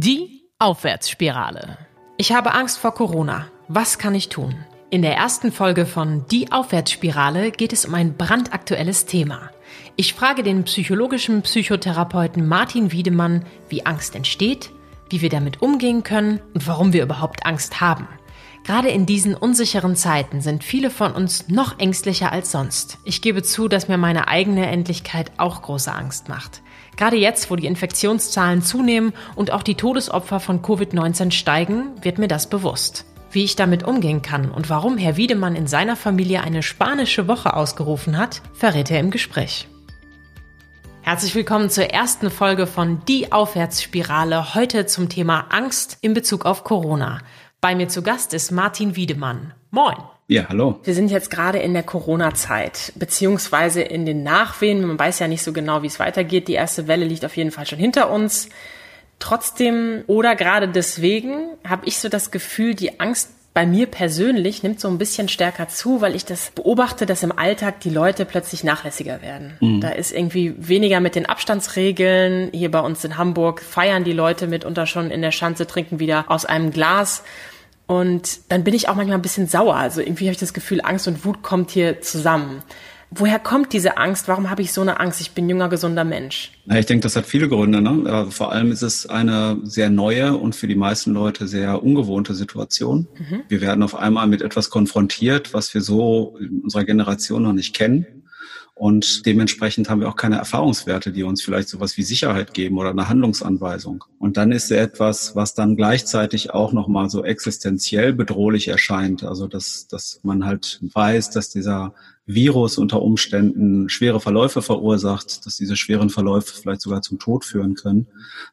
Die Aufwärtsspirale. Ich habe Angst vor Corona. Was kann ich tun? In der ersten Folge von Die Aufwärtsspirale geht es um ein brandaktuelles Thema. Ich frage den psychologischen Psychotherapeuten Martin Wiedemann, wie Angst entsteht, wie wir damit umgehen können und warum wir überhaupt Angst haben. Gerade in diesen unsicheren Zeiten sind viele von uns noch ängstlicher als sonst. Ich gebe zu, dass mir meine eigene Endlichkeit auch große Angst macht. Gerade jetzt, wo die Infektionszahlen zunehmen und auch die Todesopfer von Covid-19 steigen, wird mir das bewusst. Wie ich damit umgehen kann und warum Herr Wiedemann in seiner Familie eine spanische Woche ausgerufen hat, verrät er im Gespräch. Herzlich willkommen zur ersten Folge von Die Aufwärtsspirale, heute zum Thema Angst in Bezug auf Corona. Bei mir zu Gast ist Martin Wiedemann. Moin. Ja, hallo. Wir sind jetzt gerade in der Corona-Zeit, beziehungsweise in den Nachwehen. Man weiß ja nicht so genau, wie es weitergeht. Die erste Welle liegt auf jeden Fall schon hinter uns. Trotzdem oder gerade deswegen habe ich so das Gefühl, die Angst bei mir persönlich nimmt so ein bisschen stärker zu, weil ich das beobachte, dass im Alltag die Leute plötzlich nachlässiger werden. Mhm. Da ist irgendwie weniger mit den Abstandsregeln. Hier bei uns in Hamburg feiern die Leute mitunter schon in der Schanze, trinken wieder aus einem Glas. Und dann bin ich auch manchmal ein bisschen sauer. Also irgendwie habe ich das Gefühl, Angst und Wut kommt hier zusammen. Woher kommt diese Angst? Warum habe ich so eine Angst? Ich bin junger, gesunder Mensch. Na, ich denke, das hat viele Gründe. Ne? Vor allem ist es eine sehr neue und für die meisten Leute sehr ungewohnte Situation. Mhm. Wir werden auf einmal mit etwas konfrontiert, was wir so in unserer Generation noch nicht kennen. Und dementsprechend haben wir auch keine Erfahrungswerte, die uns vielleicht sowas wie Sicherheit geben oder eine Handlungsanweisung. Und dann ist es etwas, was dann gleichzeitig auch nochmal so existenziell bedrohlich erscheint. Also, dass, dass man halt weiß, dass dieser Virus unter Umständen schwere Verläufe verursacht, dass diese schweren Verläufe vielleicht sogar zum Tod führen können.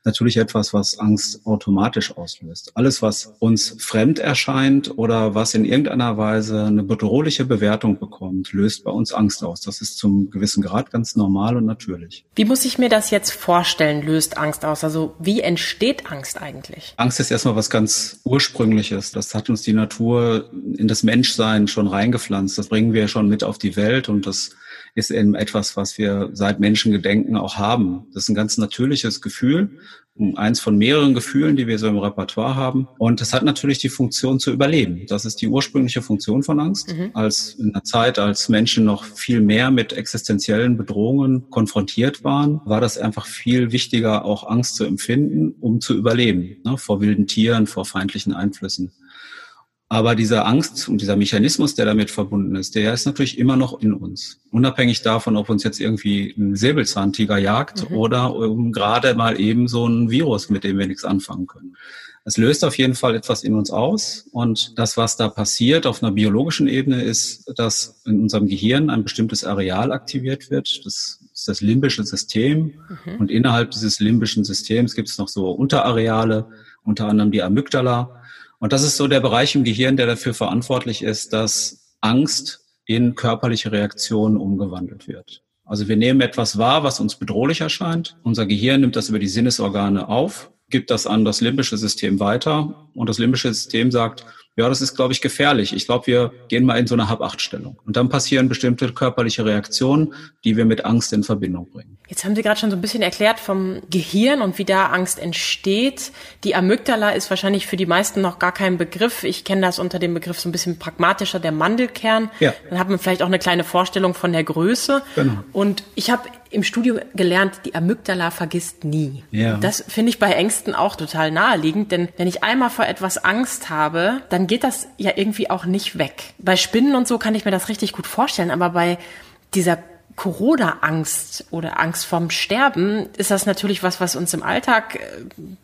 Natürlich etwas, was Angst automatisch auslöst. Alles, was uns fremd erscheint oder was in irgendeiner Weise eine bedrohliche Bewertung bekommt, löst bei uns Angst aus. Das ist zum gewissen Grad ganz normal und natürlich. Wie muss ich mir das jetzt vorstellen, löst Angst aus? Also wie entsteht Angst eigentlich? Angst ist erstmal was ganz Ursprüngliches. Das hat uns die Natur in das Menschsein schon reingepflanzt. Das bringen wir schon mit auf die die Welt und das ist eben etwas, was wir seit Menschengedenken auch haben. Das ist ein ganz natürliches Gefühl, eins von mehreren Gefühlen, die wir so im Repertoire haben. Und es hat natürlich die Funktion zu überleben. Das ist die ursprüngliche Funktion von Angst. Mhm. Als in der Zeit, als Menschen noch viel mehr mit existenziellen Bedrohungen konfrontiert waren, war das einfach viel wichtiger, auch Angst zu empfinden, um zu überleben, ne, vor wilden Tieren, vor feindlichen Einflüssen. Aber diese Angst und dieser Mechanismus, der damit verbunden ist, der ist natürlich immer noch in uns. Unabhängig davon, ob uns jetzt irgendwie ein Säbelzahntiger jagt mhm. oder um, gerade mal eben so ein Virus, mit dem wir nichts anfangen können. Es löst auf jeden Fall etwas in uns aus. Und das, was da passiert auf einer biologischen Ebene, ist, dass in unserem Gehirn ein bestimmtes Areal aktiviert wird. Das ist das limbische System. Mhm. Und innerhalb dieses limbischen Systems gibt es noch so Unterareale, unter anderem die Amygdala. Und das ist so der Bereich im Gehirn, der dafür verantwortlich ist, dass Angst in körperliche Reaktionen umgewandelt wird. Also wir nehmen etwas wahr, was uns bedrohlich erscheint. Unser Gehirn nimmt das über die Sinnesorgane auf, gibt das an das limbische System weiter und das limbische System sagt, ja, das ist, glaube ich, gefährlich. Ich glaube, wir gehen mal in so eine Hab-Acht-Stellung. Und dann passieren bestimmte körperliche Reaktionen, die wir mit Angst in Verbindung bringen. Jetzt haben Sie gerade schon so ein bisschen erklärt vom Gehirn und wie da Angst entsteht. Die Amygdala ist wahrscheinlich für die meisten noch gar kein Begriff. Ich kenne das unter dem Begriff so ein bisschen pragmatischer, der Mandelkern. Ja. Dann hat man vielleicht auch eine kleine Vorstellung von der Größe. Genau. Und ich habe im Studio gelernt, die Amygdala vergisst nie. Ja. Das finde ich bei Ängsten auch total naheliegend, denn wenn ich einmal vor etwas Angst habe, dann geht das ja irgendwie auch nicht weg. Bei Spinnen und so kann ich mir das richtig gut vorstellen, aber bei dieser Corona-Angst oder Angst vorm Sterben ist das natürlich was, was uns im Alltag äh,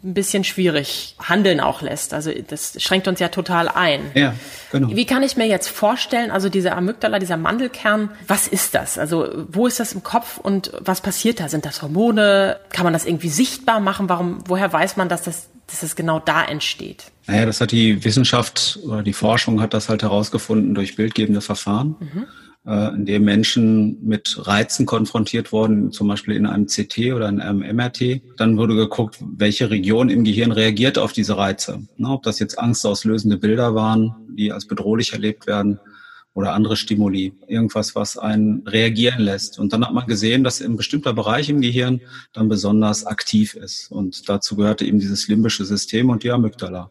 ein bisschen schwierig handeln auch lässt. Also das schränkt uns ja total ein. Ja, genau. Wie kann ich mir jetzt vorstellen, also dieser Amygdala, dieser Mandelkern, was ist das? Also wo ist das im Kopf und was passiert da? Sind das Hormone? Kann man das irgendwie sichtbar machen? Warum, woher weiß man, dass das, dass das genau da entsteht? Naja, das hat die Wissenschaft oder die Forschung hat das halt herausgefunden durch bildgebende Verfahren. Mhm äh, in dem Menschen mit Reizen konfrontiert wurden, zum Beispiel in einem CT oder in einem MRT. Dann wurde geguckt, welche Region im Gehirn reagiert auf diese Reize. Ne, ob das jetzt angstauslösende Bilder waren, die als bedrohlich erlebt werden, oder andere Stimuli, irgendwas, was einen reagieren lässt. Und dann hat man gesehen, dass ein bestimmter Bereich im Gehirn dann besonders aktiv ist. Und dazu gehörte eben dieses limbische System und die Amygdala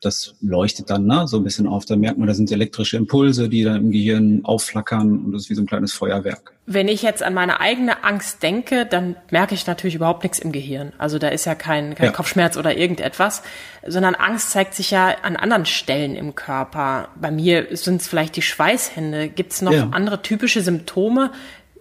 das leuchtet dann ne, so ein bisschen auf. Da merkt man, da sind elektrische Impulse, die dann im Gehirn aufflackern und das ist wie so ein kleines Feuerwerk. Wenn ich jetzt an meine eigene Angst denke, dann merke ich natürlich überhaupt nichts im Gehirn. Also da ist ja kein, kein ja. Kopfschmerz oder irgendetwas, sondern Angst zeigt sich ja an anderen Stellen im Körper. Bei mir sind es vielleicht die Schweißhände. Gibt es noch ja. andere typische Symptome,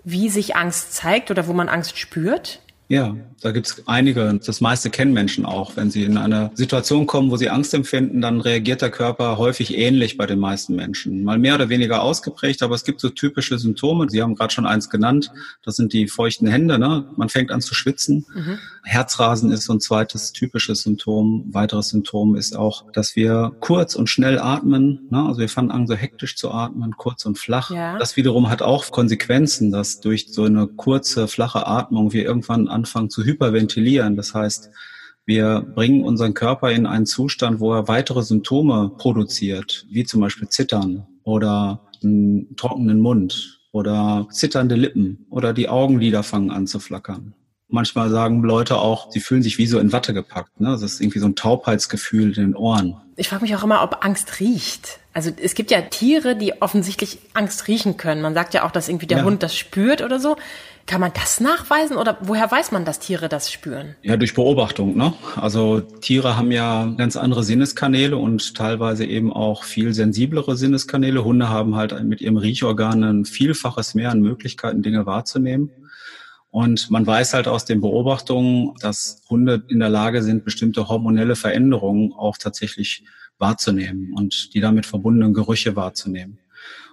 wie sich Angst zeigt oder wo man Angst spürt? Ja, da gibt's einige. Das meiste kennen Menschen auch. Wenn sie in eine Situation kommen, wo sie Angst empfinden, dann reagiert der Körper häufig ähnlich bei den meisten Menschen. Mal mehr oder weniger ausgeprägt, aber es gibt so typische Symptome. Sie haben gerade schon eins genannt. Das sind die feuchten Hände. Ne? Man fängt an zu schwitzen. Mhm. Herzrasen ist so ein zweites typisches Symptom. Weiteres Symptom ist auch, dass wir kurz und schnell atmen. Ne? Also wir fangen an, so hektisch zu atmen, kurz und flach. Ja. Das wiederum hat auch Konsequenzen, dass durch so eine kurze, flache Atmung wir irgendwann anfangen zu hyperventilieren. Das heißt, wir bringen unseren Körper in einen Zustand, wo er weitere Symptome produziert, wie zum Beispiel Zittern oder einen trockenen Mund oder zitternde Lippen oder die Augenlider fangen an zu flackern. Manchmal sagen Leute auch, sie fühlen sich wie so in Watte gepackt. Ne? Das ist irgendwie so ein Taubheitsgefühl in den Ohren. Ich frage mich auch immer, ob Angst riecht. Also es gibt ja Tiere, die offensichtlich Angst riechen können. Man sagt ja auch, dass irgendwie der ja. Hund das spürt oder so. Kann man das nachweisen oder woher weiß man, dass Tiere das spüren? Ja, durch Beobachtung. Ne? Also Tiere haben ja ganz andere Sinneskanäle und teilweise eben auch viel sensiblere Sinneskanäle. Hunde haben halt mit ihrem Riechorgan ein Vielfaches mehr an Möglichkeiten, Dinge wahrzunehmen. Und man weiß halt aus den Beobachtungen, dass Hunde in der Lage sind, bestimmte hormonelle Veränderungen auch tatsächlich wahrzunehmen und die damit verbundenen Gerüche wahrzunehmen.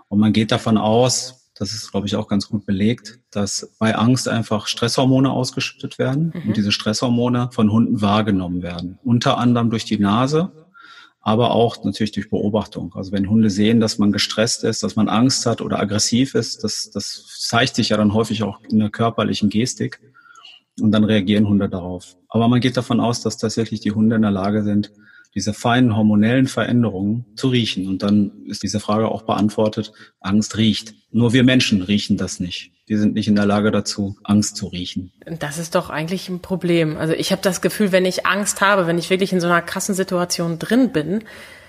Und man geht davon aus, das ist, glaube ich, auch ganz gut belegt, dass bei Angst einfach Stresshormone ausgeschüttet werden mhm. und diese Stresshormone von Hunden wahrgenommen werden. Unter anderem durch die Nase, aber auch natürlich durch Beobachtung. Also wenn Hunde sehen, dass man gestresst ist, dass man Angst hat oder aggressiv ist, das, das zeigt sich ja dann häufig auch in der körperlichen Gestik. Und dann reagieren Hunde darauf. Aber man geht davon aus, dass tatsächlich die Hunde in der Lage sind, diese feinen hormonellen Veränderungen zu riechen. Und dann ist diese Frage auch beantwortet, Angst riecht. Nur wir Menschen riechen das nicht. Wir sind nicht in der Lage dazu, Angst zu riechen. Das ist doch eigentlich ein Problem. Also ich habe das Gefühl, wenn ich Angst habe, wenn ich wirklich in so einer krassen Situation drin bin,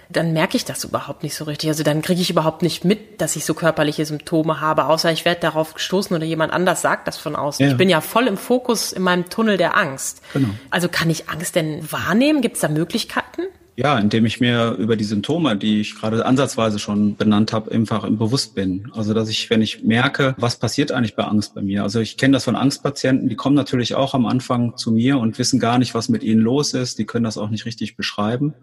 dann merke ich das überhaupt nicht so richtig. Also dann kriege ich überhaupt nicht mit, dass ich so körperliche Symptome habe, außer ich werde darauf gestoßen oder jemand anders sagt das von außen. Ja. Ich bin ja voll im Fokus in meinem Tunnel der Angst. Genau. Also kann ich Angst denn wahrnehmen? Gibt es da Möglichkeiten? Ja, indem ich mir über die Symptome, die ich gerade ansatzweise schon benannt habe, einfach im bewusst bin. Also dass ich, wenn ich merke, was passiert eigentlich bei Angst bei mir. Also ich kenne das von Angstpatienten, die kommen natürlich auch am Anfang zu mir und wissen gar nicht, was mit ihnen los ist. Die können das auch nicht richtig beschreiben.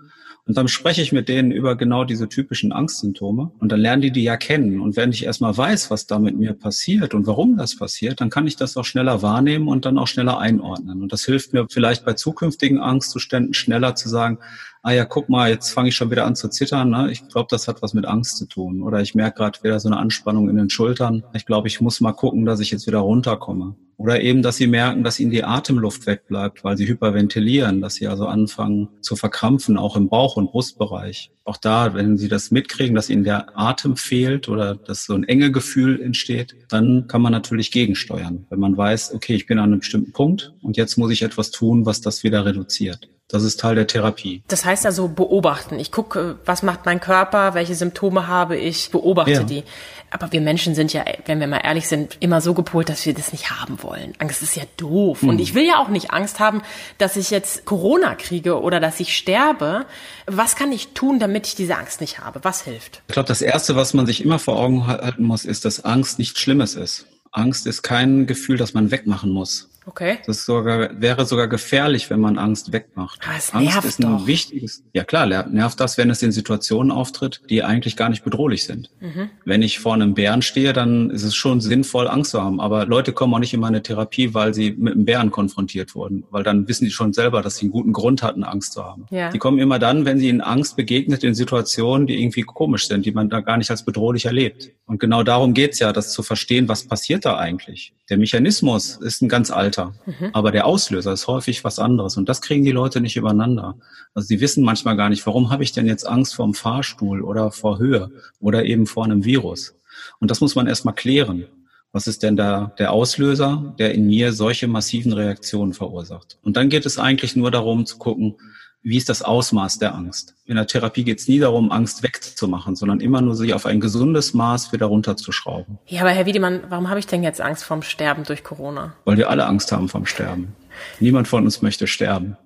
Und dann spreche ich mit denen über genau diese typischen Angstsymptome und dann lernen die die ja kennen. Und wenn ich erstmal weiß, was da mit mir passiert und warum das passiert, dann kann ich das auch schneller wahrnehmen und dann auch schneller einordnen. Und das hilft mir vielleicht bei zukünftigen Angstzuständen schneller zu sagen, ah ja, guck mal, jetzt fange ich schon wieder an zu zittern. Ne? Ich glaube, das hat was mit Angst zu tun. Oder ich merke gerade wieder so eine Anspannung in den Schultern. Ich glaube, ich muss mal gucken, dass ich jetzt wieder runterkomme. Oder eben, dass sie merken, dass ihnen die Atemluft wegbleibt, weil sie hyperventilieren, dass sie also anfangen zu verkrampfen, auch im Bauch- und Brustbereich. Auch da, wenn sie das mitkriegen, dass ihnen der Atem fehlt oder dass so ein enge Gefühl entsteht, dann kann man natürlich gegensteuern. Wenn man weiß, okay, ich bin an einem bestimmten Punkt und jetzt muss ich etwas tun, was das wieder reduziert. Das ist Teil der Therapie. Das heißt also beobachten. Ich gucke, was macht mein Körper, welche Symptome habe ich, beobachte ja. die. Aber wir Menschen sind ja, wenn wir mal ehrlich sind, immer so gepolt, dass wir das nicht haben wollen. Angst ist ja doof. Mhm. Und ich will ja auch nicht Angst haben, dass ich jetzt Corona kriege oder dass ich sterbe. Was kann ich tun, damit ich diese Angst nicht habe? Was hilft? Ich glaube, das Erste, was man sich immer vor Augen halten muss, ist, dass Angst nichts Schlimmes ist. Angst ist kein Gefühl, das man wegmachen muss. Okay. Das sogar, wäre sogar gefährlich, wenn man Angst wegmacht. Aber es Angst nervt ist ein doch. wichtiges, ja klar, nervt das, wenn es in Situationen auftritt, die eigentlich gar nicht bedrohlich sind. Mhm. Wenn ich vor einem Bären stehe, dann ist es schon sinnvoll, Angst zu haben. Aber Leute kommen auch nicht in meine Therapie, weil sie mit einem Bären konfrontiert wurden. Weil dann wissen die schon selber, dass sie einen guten Grund hatten, Angst zu haben. Ja. Die kommen immer dann, wenn sie in Angst begegnet, in Situationen, die irgendwie komisch sind, die man da gar nicht als bedrohlich erlebt. Und genau darum geht's ja, das zu verstehen, was passiert da eigentlich Der Mechanismus ist ein ganz alter, mhm. aber der Auslöser ist häufig was anderes und das kriegen die Leute nicht übereinander. Also sie wissen manchmal gar nicht, warum habe ich denn jetzt Angst vor dem Fahrstuhl oder vor Höhe oder eben vor einem Virus. Und das muss man erstmal klären. Was ist denn da der Auslöser, der in mir solche massiven Reaktionen verursacht? Und dann geht es eigentlich nur darum zu gucken, wie ist das Ausmaß der Angst? In der Therapie geht es nie darum, Angst wegzumachen, sondern immer nur sich auf ein gesundes Maß wieder runterzuschrauben. Ja, aber Herr Wiedemann, warum habe ich denn jetzt Angst vorm Sterben durch Corona? Weil wir alle Angst haben vom Sterben. Niemand von uns möchte sterben.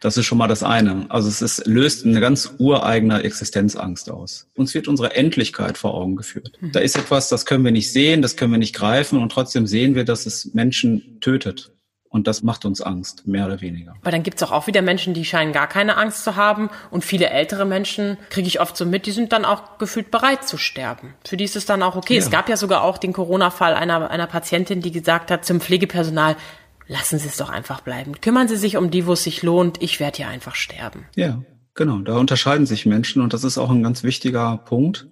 Das ist schon mal das eine. Also es ist, löst eine ganz ureigene Existenzangst aus. Uns wird unsere Endlichkeit vor Augen geführt. Mhm. Da ist etwas, das können wir nicht sehen, das können wir nicht greifen und trotzdem sehen wir, dass es Menschen tötet. Und das macht uns Angst, mehr oder weniger. Aber dann gibt's auch, auch wieder Menschen, die scheinen gar keine Angst zu haben. Und viele ältere Menschen, kriege ich oft so mit, die sind dann auch gefühlt bereit zu sterben. Für die ist es dann auch okay. Ja. Es gab ja sogar auch den Corona-Fall einer, einer Patientin, die gesagt hat zum Pflegepersonal, lassen Sie es doch einfach bleiben. Kümmern Sie sich um die, wo es sich lohnt. Ich werde ja einfach sterben. Ja, genau. Da unterscheiden sich Menschen. Und das ist auch ein ganz wichtiger Punkt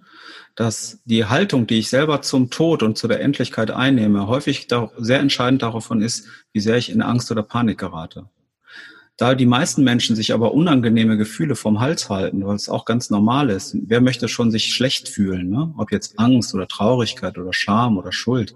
dass die Haltung, die ich selber zum Tod und zu der Endlichkeit einnehme, häufig sehr entscheidend davon ist, wie sehr ich in Angst oder Panik gerate. Da die meisten Menschen sich aber unangenehme Gefühle vom Hals halten, weil es auch ganz normal ist, wer möchte schon sich schlecht fühlen, ne? ob jetzt Angst oder Traurigkeit oder Scham oder Schuld,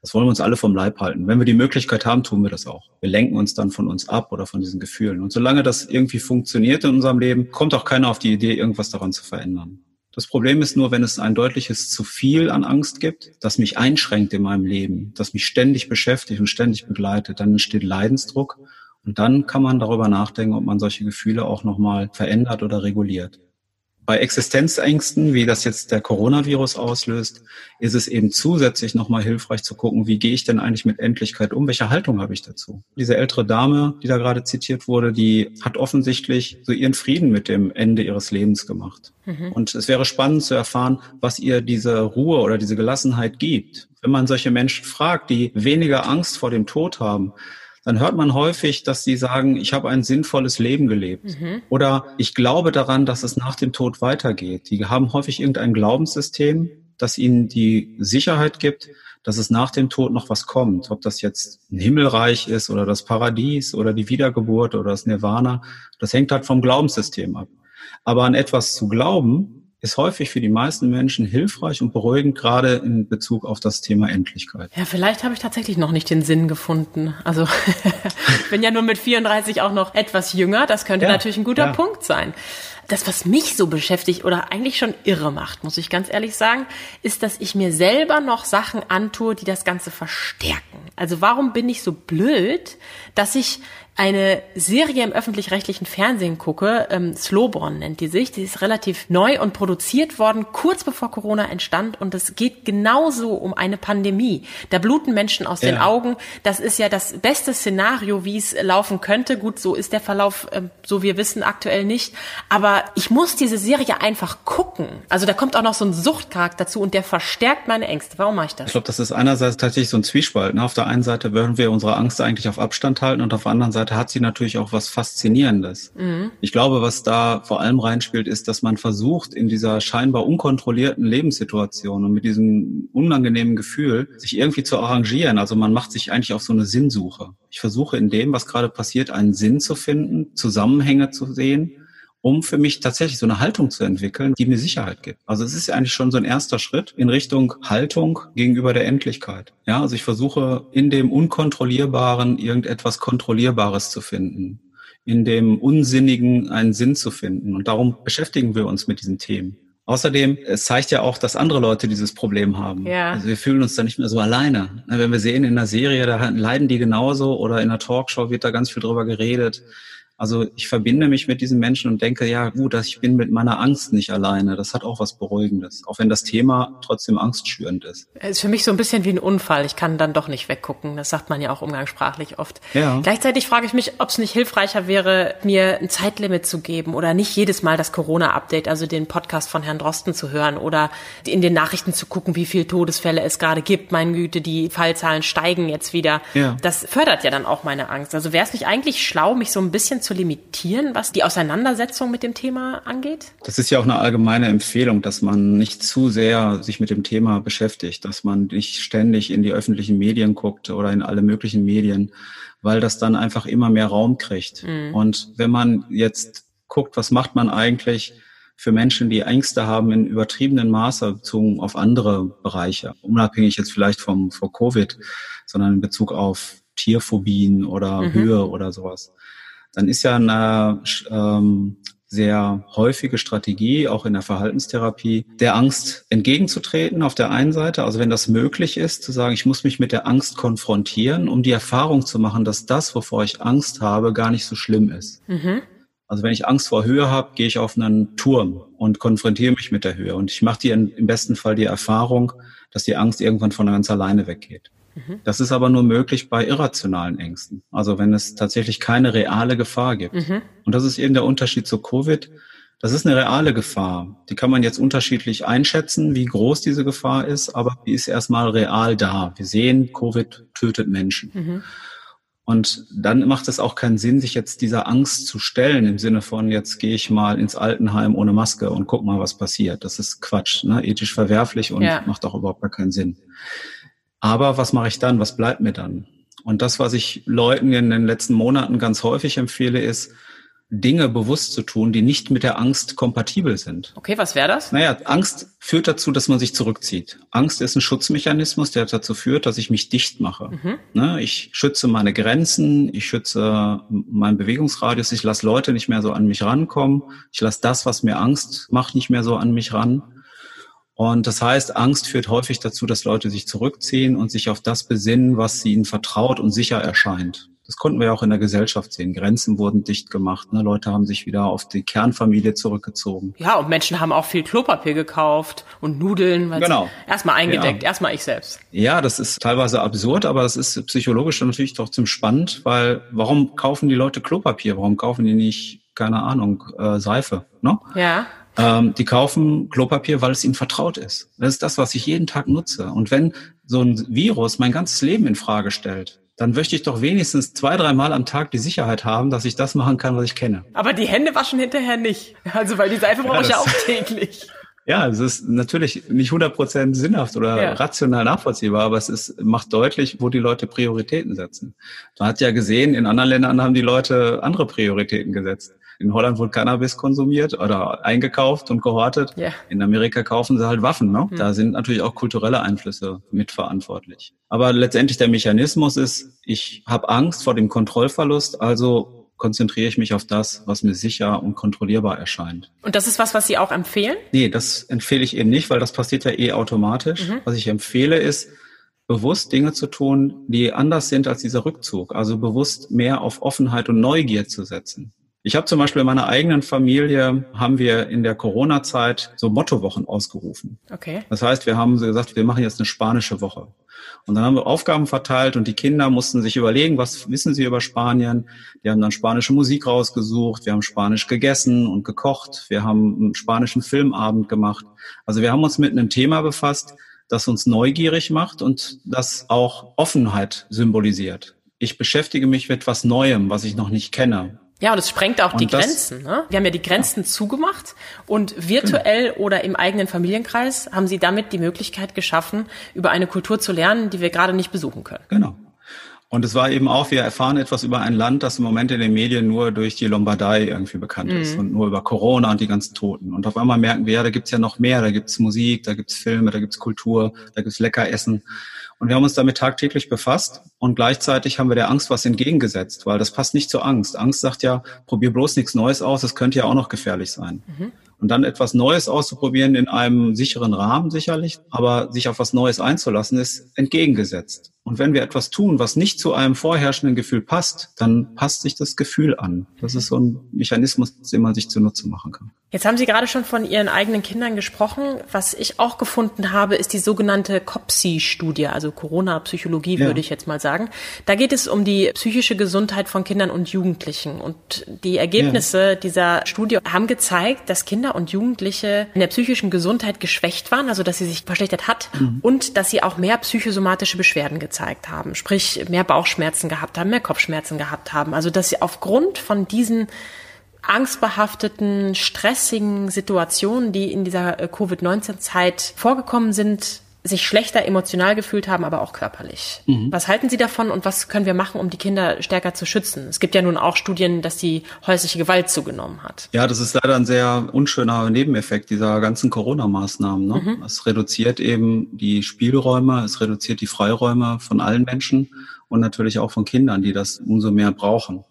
das wollen wir uns alle vom Leib halten. Wenn wir die Möglichkeit haben, tun wir das auch. Wir lenken uns dann von uns ab oder von diesen Gefühlen. Und solange das irgendwie funktioniert in unserem Leben, kommt auch keiner auf die Idee, irgendwas daran zu verändern. Das Problem ist nur, wenn es ein deutliches zu viel an Angst gibt, das mich einschränkt in meinem Leben, das mich ständig beschäftigt und ständig begleitet, dann entsteht Leidensdruck und dann kann man darüber nachdenken, ob man solche Gefühle auch nochmal verändert oder reguliert. Bei Existenzängsten, wie das jetzt der Coronavirus auslöst, ist es eben zusätzlich nochmal hilfreich zu gucken, wie gehe ich denn eigentlich mit Endlichkeit um? Welche Haltung habe ich dazu? Diese ältere Dame, die da gerade zitiert wurde, die hat offensichtlich so ihren Frieden mit dem Ende ihres Lebens gemacht. Mhm. Und es wäre spannend zu erfahren, was ihr diese Ruhe oder diese Gelassenheit gibt. Wenn man solche Menschen fragt, die weniger Angst vor dem Tod haben, dann hört man häufig, dass sie sagen, ich habe ein sinnvolles Leben gelebt. Mhm. Oder ich glaube daran, dass es nach dem Tod weitergeht. Die haben häufig irgendein Glaubenssystem, das ihnen die Sicherheit gibt, dass es nach dem Tod noch was kommt. Ob das jetzt ein Himmelreich ist oder das Paradies oder die Wiedergeburt oder das Nirvana, das hängt halt vom Glaubenssystem ab. Aber an etwas zu glauben, ist häufig für die meisten Menschen hilfreich und beruhigend, gerade in Bezug auf das Thema Endlichkeit. Ja, vielleicht habe ich tatsächlich noch nicht den Sinn gefunden. Also ich bin ja nur mit 34 auch noch etwas jünger. Das könnte ja, natürlich ein guter ja. Punkt sein. Das, was mich so beschäftigt oder eigentlich schon irre macht, muss ich ganz ehrlich sagen, ist, dass ich mir selber noch Sachen antue, die das Ganze verstärken. Also warum bin ich so blöd, dass ich eine Serie im öffentlich-rechtlichen Fernsehen gucke, ähm, Slowborn nennt die sich, die ist relativ neu und produziert worden, kurz bevor Corona entstand und es geht genauso um eine Pandemie. Da bluten Menschen aus ja. den Augen. Das ist ja das beste Szenario, wie es laufen könnte. Gut, so ist der Verlauf, äh, so wir wissen aktuell nicht. Aber ich muss diese Serie einfach gucken. Also da kommt auch noch so ein Suchtcharakter dazu und der verstärkt meine Ängste. Warum mache ich das? Ich glaube, das ist einerseits tatsächlich so ein Zwiespalt. Ne? Auf der einen Seite würden wir unsere Angst eigentlich auf Abstand halten und auf der anderen Seite Seite hat sie natürlich auch was Faszinierendes. Mhm. Ich glaube, was da vor allem reinspielt, ist, dass man versucht, in dieser scheinbar unkontrollierten Lebenssituation und mit diesem unangenehmen Gefühl, sich irgendwie zu arrangieren. Also man macht sich eigentlich auf so eine Sinnsuche. Ich versuche in dem, was gerade passiert, einen Sinn zu finden, Zusammenhänge zu sehen um für mich tatsächlich so eine Haltung zu entwickeln, die mir Sicherheit gibt. Also es ist ja eigentlich schon so ein erster Schritt in Richtung Haltung gegenüber der Endlichkeit. Ja, also ich versuche in dem Unkontrollierbaren irgendetwas Kontrollierbares zu finden, in dem Unsinnigen einen Sinn zu finden. Und darum beschäftigen wir uns mit diesen Themen. Außerdem, es zeigt ja auch, dass andere Leute dieses Problem haben. Ja. Also wir fühlen uns da nicht mehr so alleine. Wenn wir sehen in der Serie, da leiden die genauso oder in der Talkshow wird da ganz viel drüber geredet. Also ich verbinde mich mit diesen Menschen und denke, ja gut, dass ich bin mit meiner Angst nicht alleine. Das hat auch was Beruhigendes, auch wenn das Thema trotzdem angstschürend ist. Es ist für mich so ein bisschen wie ein Unfall. Ich kann dann doch nicht weggucken. Das sagt man ja auch umgangssprachlich oft. Ja. Gleichzeitig frage ich mich, ob es nicht hilfreicher wäre, mir ein Zeitlimit zu geben oder nicht jedes Mal das Corona-Update, also den Podcast von Herrn Drosten zu hören oder in den Nachrichten zu gucken, wie viele Todesfälle es gerade gibt. Meine Güte, die Fallzahlen steigen jetzt wieder. Ja. Das fördert ja dann auch meine Angst. Also wäre es nicht eigentlich schlau, mich so ein bisschen zu limitieren, was die Auseinandersetzung mit dem Thema angeht? Das ist ja auch eine allgemeine Empfehlung, dass man nicht zu sehr sich mit dem Thema beschäftigt, dass man nicht ständig in die öffentlichen Medien guckt oder in alle möglichen Medien, weil das dann einfach immer mehr Raum kriegt. Mhm. Und wenn man jetzt guckt, was macht man eigentlich für Menschen, die Ängste haben in übertriebenen Maße bezogen auf andere Bereiche, unabhängig jetzt vielleicht vom vor Covid, sondern in Bezug auf Tierphobien oder mhm. Höhe oder sowas, dann ist ja eine ähm, sehr häufige Strategie, auch in der Verhaltenstherapie, der Angst entgegenzutreten auf der einen Seite. Also wenn das möglich ist, zu sagen, ich muss mich mit der Angst konfrontieren, um die Erfahrung zu machen, dass das, wovor ich Angst habe, gar nicht so schlimm ist. Mhm. Also wenn ich Angst vor Höhe habe, gehe ich auf einen Turm und konfrontiere mich mit der Höhe. Und ich mache dir im besten Fall die Erfahrung, dass die Angst irgendwann von ganz alleine weggeht. Mhm. Das ist aber nur möglich bei irrationalen Ängsten. Also wenn es tatsächlich keine reale Gefahr gibt. Mhm. Und das ist eben der Unterschied zu Covid. Das ist eine reale Gefahr. Die kann man jetzt unterschiedlich einschätzen, wie groß diese Gefahr ist, aber die ist erstmal real da. Wir sehen, Covid tötet Menschen. Mhm. Und dann macht es auch keinen Sinn, sich jetzt dieser Angst zu stellen, im Sinne von, jetzt gehe ich mal ins Altenheim ohne Maske und guck mal, was passiert. Das ist Quatsch, ne? ethisch verwerflich und ja. macht auch überhaupt gar keinen Sinn. Aber was mache ich dann? Was bleibt mir dann? Und das, was ich Leuten in den letzten Monaten ganz häufig empfehle, ist, Dinge bewusst zu tun, die nicht mit der Angst kompatibel sind. Okay, was wäre das? Naja, Angst führt dazu, dass man sich zurückzieht. Angst ist ein Schutzmechanismus, der dazu führt, dass ich mich dicht mache. Mhm. Ne, ich schütze meine Grenzen, ich schütze meinen Bewegungsradius, ich lasse Leute nicht mehr so an mich rankommen, ich lasse das, was mir Angst macht, nicht mehr so an mich ran. Und das heißt, Angst führt häufig dazu, dass Leute sich zurückziehen und sich auf das besinnen, was ihnen vertraut und sicher erscheint. Das konnten wir auch in der Gesellschaft sehen. Grenzen wurden dicht gemacht. Ne? Leute haben sich wieder auf die Kernfamilie zurückgezogen. Ja, und Menschen haben auch viel Klopapier gekauft und Nudeln. Genau. Erstmal eingedeckt, ja. erstmal ich selbst. Ja, das ist teilweise absurd, aber das ist psychologisch natürlich trotzdem spannend, weil warum kaufen die Leute Klopapier? Warum kaufen die nicht, keine Ahnung, äh, Seife? Ne? Ja. Ähm, die kaufen Klopapier, weil es ihnen vertraut ist. Das ist das, was ich jeden Tag nutze. Und wenn so ein Virus mein ganzes Leben in Frage stellt, dann möchte ich doch wenigstens zwei, dreimal am Tag die Sicherheit haben, dass ich das machen kann, was ich kenne. Aber die Hände waschen hinterher nicht. Also, weil die Seife brauche ja, ich ja auch täglich. Ja, es ist natürlich nicht 100% sinnhaft oder ja. rational nachvollziehbar, aber es ist, macht deutlich, wo die Leute Prioritäten setzen. Man hat ja gesehen, in anderen Ländern haben die Leute andere Prioritäten gesetzt. In Holland wurde Cannabis konsumiert oder eingekauft und gehortet. Yeah. In Amerika kaufen sie halt Waffen. Ne? Hm. Da sind natürlich auch kulturelle Einflüsse mitverantwortlich. Aber letztendlich der Mechanismus ist, ich habe Angst vor dem Kontrollverlust, also konzentriere ich mich auf das, was mir sicher und kontrollierbar erscheint. Und das ist was, was Sie auch empfehlen? Nee, das empfehle ich eben nicht, weil das passiert ja eh automatisch. Mhm. Was ich empfehle ist, bewusst Dinge zu tun, die anders sind als dieser Rückzug. Also bewusst mehr auf Offenheit und Neugier zu setzen. Ich habe zum Beispiel in meiner eigenen Familie, haben wir in der Corona-Zeit so Mottowochen ausgerufen. Okay. Das heißt, wir haben gesagt, wir machen jetzt eine spanische Woche. Und dann haben wir Aufgaben verteilt und die Kinder mussten sich überlegen, was wissen sie über Spanien. Die haben dann spanische Musik rausgesucht, wir haben Spanisch gegessen und gekocht, wir haben einen spanischen Filmabend gemacht. Also wir haben uns mit einem Thema befasst, das uns neugierig macht und das auch Offenheit symbolisiert. Ich beschäftige mich mit etwas Neuem, was ich noch nicht kenne. Ja, und es sprengt auch und die Grenzen. Ne? Wir haben ja die Grenzen ja. zugemacht und virtuell genau. oder im eigenen Familienkreis haben Sie damit die Möglichkeit geschaffen, über eine Kultur zu lernen, die wir gerade nicht besuchen können. Genau. Und es war eben auch, wir erfahren etwas über ein Land, das im Moment in den Medien nur durch die Lombardei irgendwie bekannt mhm. ist und nur über Corona und die ganzen Toten. Und auf einmal merken wir, ja, da gibt's ja noch mehr, da gibt's Musik, da gibt's Filme, da gibt's Kultur, da gibt's lecker Essen. Und wir haben uns damit tagtäglich befasst und gleichzeitig haben wir der Angst was entgegengesetzt, weil das passt nicht zur Angst. Angst sagt ja, probier bloß nichts Neues aus, es könnte ja auch noch gefährlich sein. Mhm. Und dann etwas Neues auszuprobieren in einem sicheren Rahmen sicherlich, aber sich auf was Neues einzulassen, ist entgegengesetzt. Und wenn wir etwas tun, was nicht zu einem vorherrschenden Gefühl passt, dann passt sich das Gefühl an. Das ist so ein Mechanismus, den man sich zunutze machen kann. Jetzt haben Sie gerade schon von Ihren eigenen Kindern gesprochen. Was ich auch gefunden habe, ist die sogenannte COPSI-Studie, also also Corona-Psychologie ja. würde ich jetzt mal sagen. Da geht es um die psychische Gesundheit von Kindern und Jugendlichen. Und die Ergebnisse ja. dieser Studie haben gezeigt, dass Kinder und Jugendliche in der psychischen Gesundheit geschwächt waren, also dass sie sich verschlechtert hat mhm. und dass sie auch mehr psychosomatische Beschwerden gezeigt haben, sprich mehr Bauchschmerzen gehabt haben, mehr Kopfschmerzen gehabt haben. Also dass sie aufgrund von diesen angstbehafteten, stressigen Situationen, die in dieser äh, Covid-19-Zeit vorgekommen sind, sich schlechter emotional gefühlt haben, aber auch körperlich. Mhm. Was halten Sie davon und was können wir machen, um die Kinder stärker zu schützen? Es gibt ja nun auch Studien, dass die häusliche Gewalt zugenommen hat. Ja, das ist leider ein sehr unschöner Nebeneffekt dieser ganzen Corona-Maßnahmen. Ne? Mhm. Es reduziert eben die Spielräume, es reduziert die Freiräume von allen Menschen und natürlich auch von Kindern, die das umso mehr brauchen.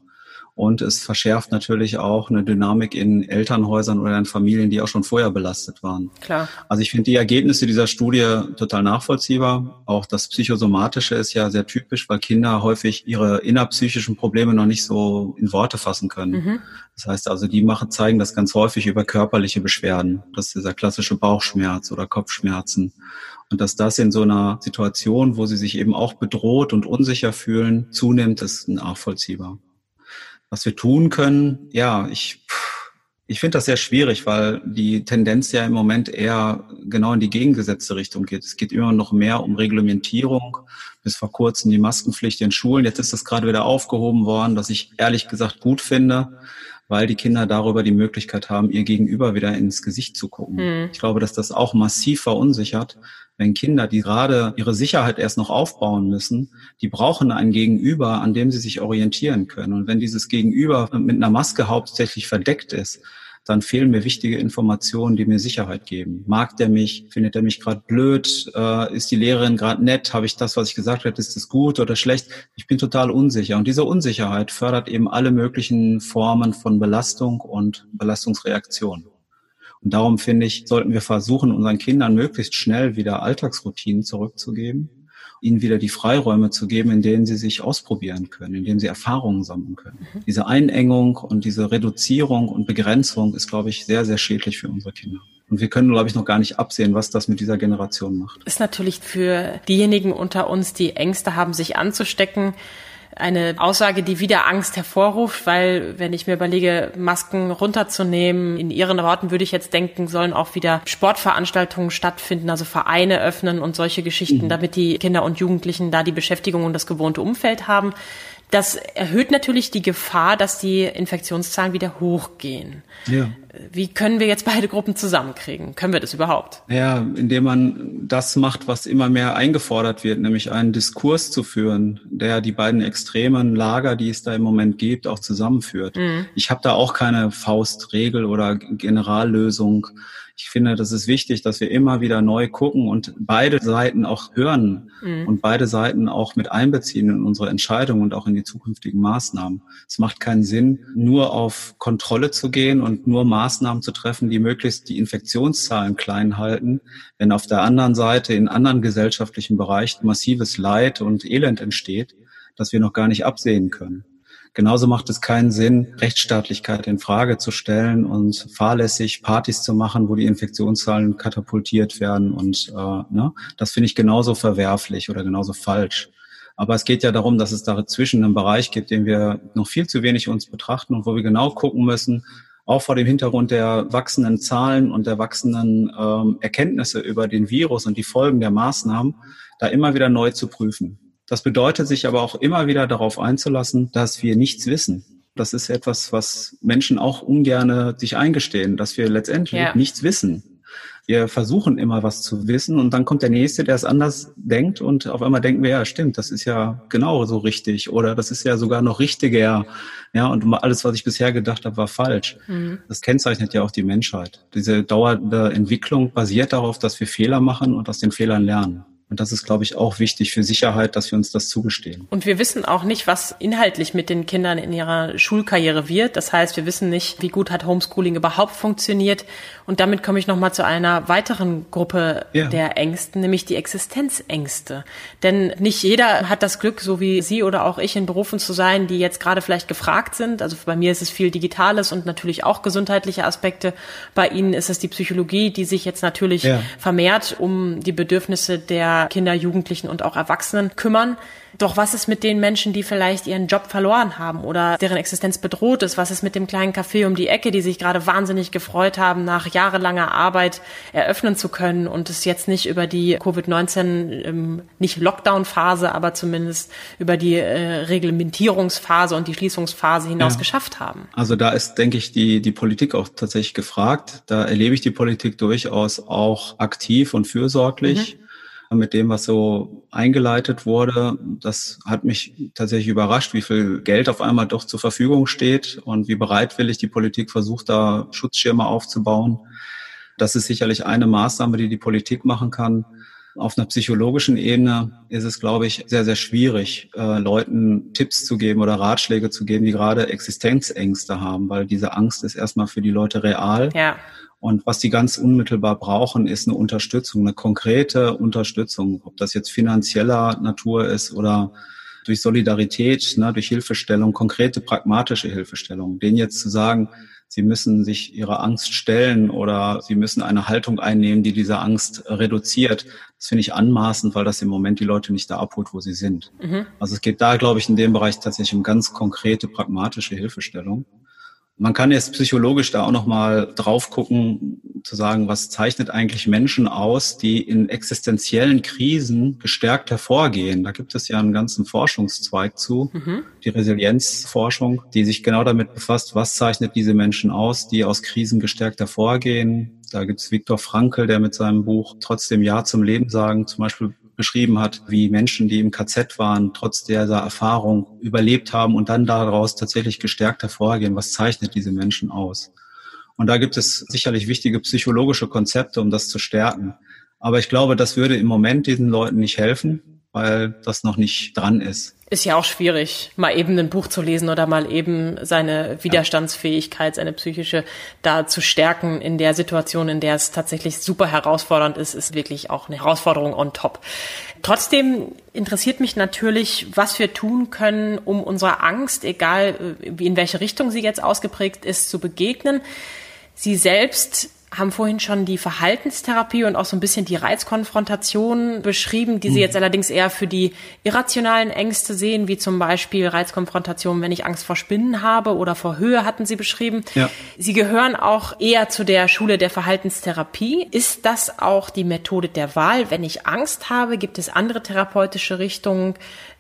Und es verschärft natürlich auch eine Dynamik in Elternhäusern oder in Familien, die auch schon vorher belastet waren. Klar. Also ich finde die Ergebnisse dieser Studie total nachvollziehbar. Auch das Psychosomatische ist ja sehr typisch, weil Kinder häufig ihre innerpsychischen Probleme noch nicht so in Worte fassen können. Mhm. Das heißt also, die machen, zeigen das ganz häufig über körperliche Beschwerden. Das ist dieser klassische Bauchschmerz oder Kopfschmerzen. Und dass das in so einer Situation, wo sie sich eben auch bedroht und unsicher fühlen, zunimmt, ist nachvollziehbar. Was wir tun können, ja, ich, ich finde das sehr schwierig, weil die Tendenz ja im Moment eher genau in die gegengesetzte Richtung geht. Es geht immer noch mehr um Reglementierung. Bis vor kurzem die Maskenpflicht in Schulen. Jetzt ist das gerade wieder aufgehoben worden, was ich ehrlich gesagt gut finde weil die Kinder darüber die Möglichkeit haben, ihr Gegenüber wieder ins Gesicht zu gucken. Mhm. Ich glaube, dass das auch massiv verunsichert, wenn Kinder, die gerade ihre Sicherheit erst noch aufbauen müssen, die brauchen ein Gegenüber, an dem sie sich orientieren können. Und wenn dieses Gegenüber mit einer Maske hauptsächlich verdeckt ist, dann fehlen mir wichtige Informationen, die mir Sicherheit geben. Mag der mich? Findet er mich gerade blöd? Äh, ist die Lehrerin gerade nett? Habe ich das, was ich gesagt habe, ist das gut oder schlecht? Ich bin total unsicher. Und diese Unsicherheit fördert eben alle möglichen Formen von Belastung und Belastungsreaktion. Und darum finde ich, sollten wir versuchen, unseren Kindern möglichst schnell wieder Alltagsroutinen zurückzugeben ihnen wieder die Freiräume zu geben, in denen sie sich ausprobieren können, in denen sie Erfahrungen sammeln können. Mhm. Diese Einengung und diese Reduzierung und Begrenzung ist, glaube ich, sehr, sehr schädlich für unsere Kinder. Und wir können, glaube ich, noch gar nicht absehen, was das mit dieser Generation macht. Ist natürlich für diejenigen unter uns, die Ängste haben, sich anzustecken, eine Aussage, die wieder Angst hervorruft, weil wenn ich mir überlege, Masken runterzunehmen, in Ihren Worten würde ich jetzt denken, sollen auch wieder Sportveranstaltungen stattfinden, also Vereine öffnen und solche Geschichten, mhm. damit die Kinder und Jugendlichen da die Beschäftigung und das gewohnte Umfeld haben. Das erhöht natürlich die Gefahr, dass die Infektionszahlen wieder hochgehen. Ja. Wie können wir jetzt beide Gruppen zusammenkriegen? Können wir das überhaupt? Ja, indem man das macht, was immer mehr eingefordert wird, nämlich einen Diskurs zu führen, der die beiden extremen Lager, die es da im Moment gibt, auch zusammenführt. Mhm. Ich habe da auch keine Faustregel oder Generallösung ich finde, das ist wichtig, dass wir immer wieder neu gucken und beide Seiten auch hören mhm. und beide Seiten auch mit einbeziehen in unsere Entscheidungen und auch in die zukünftigen Maßnahmen. Es macht keinen Sinn, nur auf Kontrolle zu gehen und nur Maßnahmen zu treffen, die möglichst die Infektionszahlen klein halten, wenn auf der anderen Seite in anderen gesellschaftlichen Bereichen massives Leid und Elend entsteht, das wir noch gar nicht absehen können. Genauso macht es keinen Sinn, Rechtsstaatlichkeit in Frage zu stellen und fahrlässig Partys zu machen, wo die Infektionszahlen katapultiert werden. Und äh, ne, das finde ich genauso verwerflich oder genauso falsch. Aber es geht ja darum, dass es dazwischen einen Bereich gibt, den wir noch viel zu wenig uns betrachten und wo wir genau gucken müssen, auch vor dem Hintergrund der wachsenden Zahlen und der wachsenden ähm, Erkenntnisse über den Virus und die Folgen der Maßnahmen, da immer wieder neu zu prüfen. Das bedeutet, sich aber auch immer wieder darauf einzulassen, dass wir nichts wissen. Das ist etwas, was Menschen auch ungerne sich eingestehen, dass wir letztendlich ja. nichts wissen. Wir versuchen immer was zu wissen und dann kommt der Nächste, der es anders denkt und auf einmal denken wir, ja, stimmt, das ist ja genau so richtig oder das ist ja sogar noch richtiger. Ja, und alles, was ich bisher gedacht habe, war falsch. Mhm. Das kennzeichnet ja auch die Menschheit. Diese dauernde Entwicklung basiert darauf, dass wir Fehler machen und aus den Fehlern lernen. Und das ist, glaube ich, auch wichtig für Sicherheit, dass wir uns das zugestehen. Und wir wissen auch nicht, was inhaltlich mit den Kindern in ihrer Schulkarriere wird. Das heißt, wir wissen nicht, wie gut hat Homeschooling überhaupt funktioniert. Und damit komme ich nochmal zu einer weiteren Gruppe ja. der Ängsten, nämlich die Existenzängste. Denn nicht jeder hat das Glück, so wie Sie oder auch ich, in Berufen zu sein, die jetzt gerade vielleicht gefragt sind. Also bei mir ist es viel Digitales und natürlich auch gesundheitliche Aspekte. Bei Ihnen ist es die Psychologie, die sich jetzt natürlich ja. vermehrt um die Bedürfnisse der der Kinder, Jugendlichen und auch Erwachsenen kümmern. Doch was ist mit den Menschen, die vielleicht ihren Job verloren haben oder deren Existenz bedroht ist? Was ist mit dem kleinen Café um die Ecke, die sich gerade wahnsinnig gefreut haben, nach jahrelanger Arbeit eröffnen zu können und es jetzt nicht über die Covid-19, ähm, nicht Lockdown-Phase, aber zumindest über die äh, Reglementierungsphase und die Schließungsphase hinaus ja. geschafft haben? Also da ist, denke ich, die, die Politik auch tatsächlich gefragt. Da erlebe ich die Politik durchaus auch aktiv und fürsorglich. Mhm mit dem, was so eingeleitet wurde. Das hat mich tatsächlich überrascht, wie viel Geld auf einmal doch zur Verfügung steht und wie bereitwillig die Politik versucht, da Schutzschirme aufzubauen. Das ist sicherlich eine Maßnahme, die die Politik machen kann. Auf einer psychologischen Ebene ist es, glaube ich, sehr, sehr schwierig, äh, Leuten Tipps zu geben oder Ratschläge zu geben, die gerade Existenzängste haben, weil diese Angst ist erstmal für die Leute real. Ja. Und was die ganz unmittelbar brauchen, ist eine Unterstützung, eine konkrete Unterstützung, ob das jetzt finanzieller Natur ist oder durch Solidarität, ne, durch Hilfestellung, konkrete pragmatische Hilfestellung. Denen jetzt zu sagen, sie müssen sich ihrer Angst stellen oder sie müssen eine Haltung einnehmen, die diese Angst reduziert, das finde ich anmaßend, weil das im Moment die Leute nicht da abholt, wo sie sind. Mhm. Also es geht da, glaube ich, in dem Bereich tatsächlich um ganz konkrete, pragmatische Hilfestellung. Man kann jetzt psychologisch da auch nochmal drauf gucken, zu sagen, was zeichnet eigentlich Menschen aus, die in existenziellen Krisen gestärkt hervorgehen. Da gibt es ja einen ganzen Forschungszweig zu, mhm. die Resilienzforschung, die sich genau damit befasst, was zeichnet diese Menschen aus, die aus Krisen gestärkt hervorgehen. Da gibt es Viktor Frankl, der mit seinem Buch Trotzdem Ja zum Leben sagen zum Beispiel beschrieben hat, wie Menschen, die im KZ waren, trotz dieser Erfahrung überlebt haben und dann daraus tatsächlich gestärkt hervorgehen. Was zeichnet diese Menschen aus? Und da gibt es sicherlich wichtige psychologische Konzepte, um das zu stärken. Aber ich glaube, das würde im Moment diesen Leuten nicht helfen, weil das noch nicht dran ist. Ist ja auch schwierig, mal eben ein Buch zu lesen oder mal eben seine Widerstandsfähigkeit, seine psychische da zu stärken in der Situation, in der es tatsächlich super herausfordernd ist, ist wirklich auch eine Herausforderung on top. Trotzdem interessiert mich natürlich, was wir tun können, um unserer Angst, egal äh, in welche Richtung sie jetzt ausgeprägt ist, zu begegnen. Sie selbst haben vorhin schon die Verhaltenstherapie und auch so ein bisschen die Reizkonfrontation beschrieben, die Sie mhm. jetzt allerdings eher für die irrationalen Ängste sehen, wie zum Beispiel Reizkonfrontation, wenn ich Angst vor Spinnen habe oder vor Höhe, hatten Sie beschrieben. Ja. Sie gehören auch eher zu der Schule der Verhaltenstherapie. Ist das auch die Methode der Wahl? Wenn ich Angst habe, gibt es andere therapeutische Richtungen?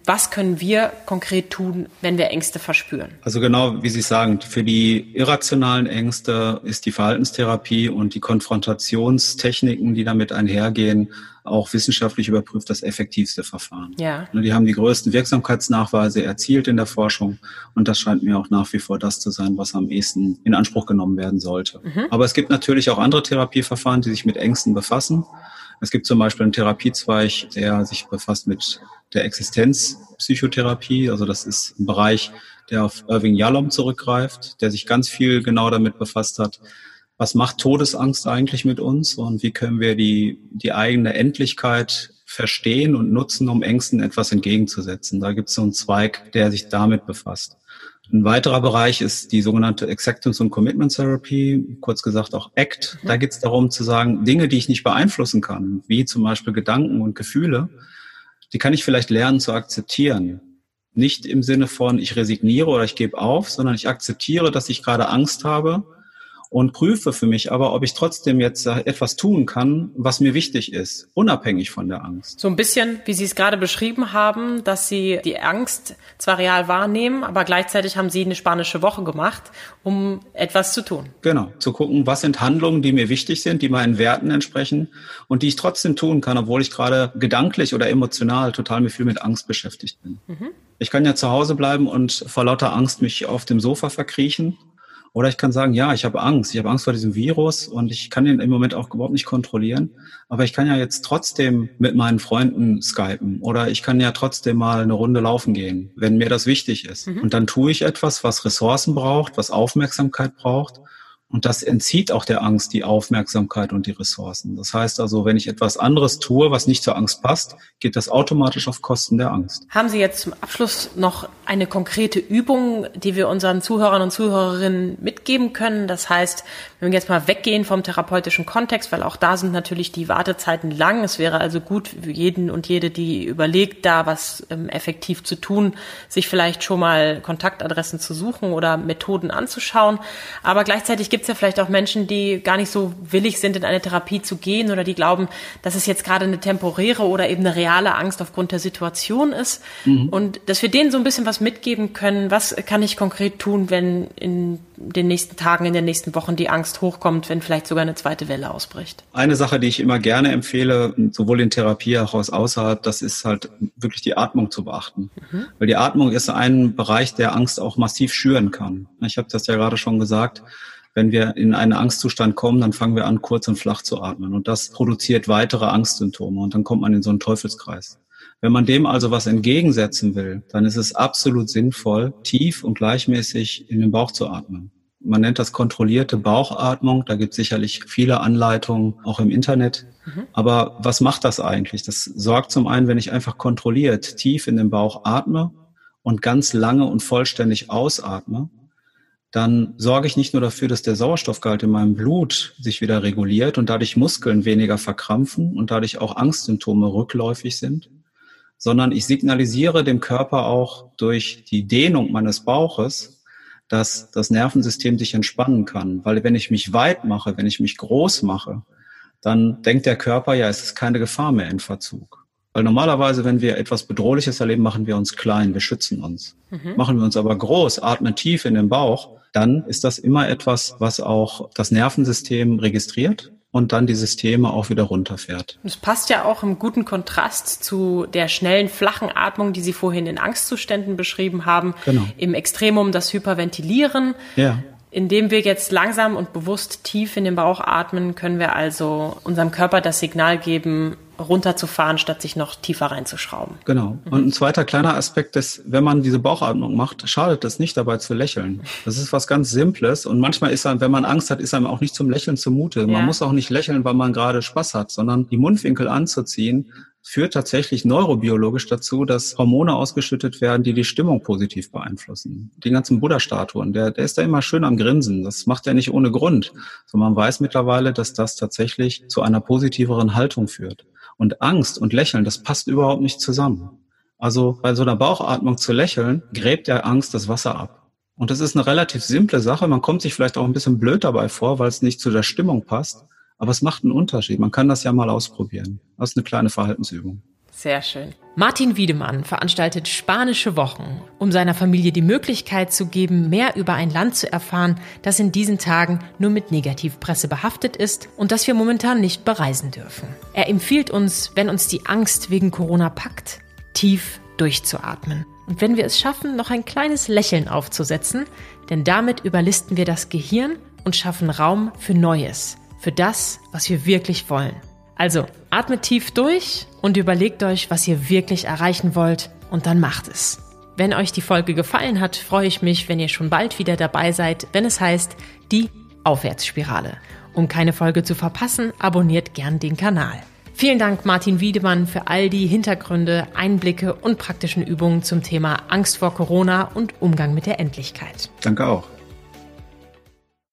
Was können wir konkret tun, wenn wir Ängste verspüren? Also genau, wie Sie sagen, für die irrationalen Ängste ist die Verhaltenstherapie und die Konfrontationstechniken, die damit einhergehen, auch wissenschaftlich überprüft das effektivste Verfahren. Ja. Die haben die größten Wirksamkeitsnachweise erzielt in der Forschung und das scheint mir auch nach wie vor das zu sein, was am ehesten in Anspruch genommen werden sollte. Mhm. Aber es gibt natürlich auch andere Therapieverfahren, die sich mit Ängsten befassen. Es gibt zum Beispiel einen Therapiezweig, der sich befasst mit der Existenzpsychotherapie. Also das ist ein Bereich, der auf Irving Yalom zurückgreift, der sich ganz viel genau damit befasst hat, was macht Todesangst eigentlich mit uns und wie können wir die, die eigene Endlichkeit verstehen und nutzen, um Ängsten etwas entgegenzusetzen. Da gibt es so einen Zweig, der sich damit befasst. Ein weiterer Bereich ist die sogenannte Acceptance und Commitment Therapy, kurz gesagt auch ACT. Da geht es darum zu sagen, Dinge, die ich nicht beeinflussen kann, wie zum Beispiel Gedanken und Gefühle, die kann ich vielleicht lernen zu akzeptieren. Nicht im Sinne von, ich resigniere oder ich gebe auf, sondern ich akzeptiere, dass ich gerade Angst habe und prüfe für mich aber, ob ich trotzdem jetzt etwas tun kann, was mir wichtig ist, unabhängig von der Angst. So ein bisschen, wie Sie es gerade beschrieben haben, dass Sie die Angst zwar real wahrnehmen, aber gleichzeitig haben Sie eine spanische Woche gemacht, um etwas zu tun. Genau, zu gucken, was sind Handlungen, die mir wichtig sind, die meinen Werten entsprechen und die ich trotzdem tun kann, obwohl ich gerade gedanklich oder emotional total viel mit Angst beschäftigt bin. Mhm. Ich kann ja zu Hause bleiben und vor lauter Angst mich auf dem Sofa verkriechen oder ich kann sagen, ja, ich habe Angst. Ich habe Angst vor diesem Virus und ich kann den im Moment auch überhaupt nicht kontrollieren. Aber ich kann ja jetzt trotzdem mit meinen Freunden skypen oder ich kann ja trotzdem mal eine Runde laufen gehen, wenn mir das wichtig ist. Mhm. Und dann tue ich etwas, was Ressourcen braucht, was Aufmerksamkeit braucht Und das entzieht auch der Angst die Aufmerksamkeit und die Ressourcen. Das heißt also, wenn ich etwas anderes tue, was nicht zur Angst passt, geht das automatisch auf Kosten der Angst. Haben Sie jetzt zum Abschluss noch eine konkrete Übung, die wir unseren Zuhörern und Zuhörerinnen mitgeben können? Das heißt, wenn wir jetzt mal weggehen vom therapeutischen Kontext, weil auch da sind natürlich die Wartezeiten lang. Es wäre also gut für jeden und jede, die überlegt, da was ähm, effektiv zu tun, sich vielleicht schon mal Kontaktadressen zu suchen oder Methoden anzuschauen. Aber gleichzeitig gibt es ja vielleicht auch Menschen, die gar nicht so willig sind, in eine Therapie zu gehen oder die glauben, dass es jetzt gerade eine temporäre oder eben eine reale Angst aufgrund der Situation ist. Mhm. Und dass wir denen so ein bisschen was mitgeben können, was kann ich konkret tun, wenn in den nächsten Tagen, in den nächsten Wochen die Angst hochkommt, wenn vielleicht sogar eine zweite Welle ausbricht. Eine Sache, die ich immer gerne empfehle, sowohl in Therapie als auch außerhalb, das ist halt wirklich die Atmung zu beachten. Mhm. Weil die Atmung ist ein Bereich, der Angst auch massiv schüren kann. Ich habe das ja gerade schon gesagt. Wenn wir in einen Angstzustand kommen, dann fangen wir an, kurz und flach zu atmen. Und das produziert weitere Angstsymptome. Und dann kommt man in so einen Teufelskreis. Wenn man dem also was entgegensetzen will, dann ist es absolut sinnvoll, tief und gleichmäßig in den Bauch zu atmen. Man nennt das kontrollierte Bauchatmung. Da gibt es sicherlich viele Anleitungen, auch im Internet. Mhm. Aber was macht das eigentlich? Das sorgt zum einen, wenn ich einfach kontrolliert tief in den Bauch atme und ganz lange und vollständig ausatme, dann sorge ich nicht nur dafür, dass der Sauerstoffgehalt in meinem Blut sich wieder reguliert und dadurch Muskeln weniger verkrampfen und dadurch auch Angstsymptome rückläufig sind, sondern ich signalisiere dem Körper auch durch die Dehnung meines Bauches, dass das Nervensystem sich entspannen kann. Weil wenn ich mich weit mache, wenn ich mich groß mache, dann denkt der Körper, ja, es ist keine Gefahr mehr in Verzug. Weil normalerweise, wenn wir etwas Bedrohliches erleben, machen wir uns klein, wir schützen uns. Mhm. Machen wir uns aber groß, atmen tief in den Bauch, dann ist das immer etwas, was auch das Nervensystem registriert und dann die Systeme auch wieder runterfährt. Das passt ja auch im guten Kontrast zu der schnellen, flachen Atmung, die Sie vorhin in Angstzuständen beschrieben haben. Genau. Im Extremum das Hyperventilieren. Ja. Indem wir jetzt langsam und bewusst tief in den Bauch atmen, können wir also unserem Körper das Signal geben, runterzufahren, statt sich noch tiefer reinzuschrauben. Genau. Und ein zweiter kleiner Aspekt ist, wenn man diese Bauchatmung macht, schadet es nicht dabei zu lächeln. Das ist was ganz Simples. Und manchmal ist einem, wenn man Angst hat, ist einem auch nicht zum Lächeln zumute. Ja. Man muss auch nicht lächeln, weil man gerade Spaß hat, sondern die Mundwinkel anzuziehen, führt tatsächlich neurobiologisch dazu, dass Hormone ausgeschüttet werden, die die Stimmung positiv beeinflussen. Die ganzen Buddha-Statuen, der, der ist da immer schön am Grinsen. Das macht er nicht ohne Grund. So man weiß mittlerweile, dass das tatsächlich zu einer positiveren Haltung führt. Und Angst und Lächeln, das passt überhaupt nicht zusammen. Also bei so einer Bauchatmung zu lächeln, gräbt der Angst das Wasser ab. Und das ist eine relativ simple Sache. Man kommt sich vielleicht auch ein bisschen blöd dabei vor, weil es nicht zu der Stimmung passt. Aber es macht einen Unterschied. Man kann das ja mal ausprobieren. Das ist eine kleine Verhaltensübung. Sehr schön. Martin Wiedemann veranstaltet spanische Wochen, um seiner Familie die Möglichkeit zu geben, mehr über ein Land zu erfahren, das in diesen Tagen nur mit Negativpresse behaftet ist und das wir momentan nicht bereisen dürfen. Er empfiehlt uns, wenn uns die Angst wegen Corona packt, tief durchzuatmen. Und wenn wir es schaffen, noch ein kleines Lächeln aufzusetzen, denn damit überlisten wir das Gehirn und schaffen Raum für Neues, für das, was wir wirklich wollen. Also atmet tief durch und überlegt euch, was ihr wirklich erreichen wollt und dann macht es. Wenn euch die Folge gefallen hat, freue ich mich, wenn ihr schon bald wieder dabei seid, wenn es heißt die Aufwärtsspirale. Um keine Folge zu verpassen, abonniert gern den Kanal. Vielen Dank, Martin Wiedemann, für all die Hintergründe, Einblicke und praktischen Übungen zum Thema Angst vor Corona und Umgang mit der Endlichkeit. Danke auch.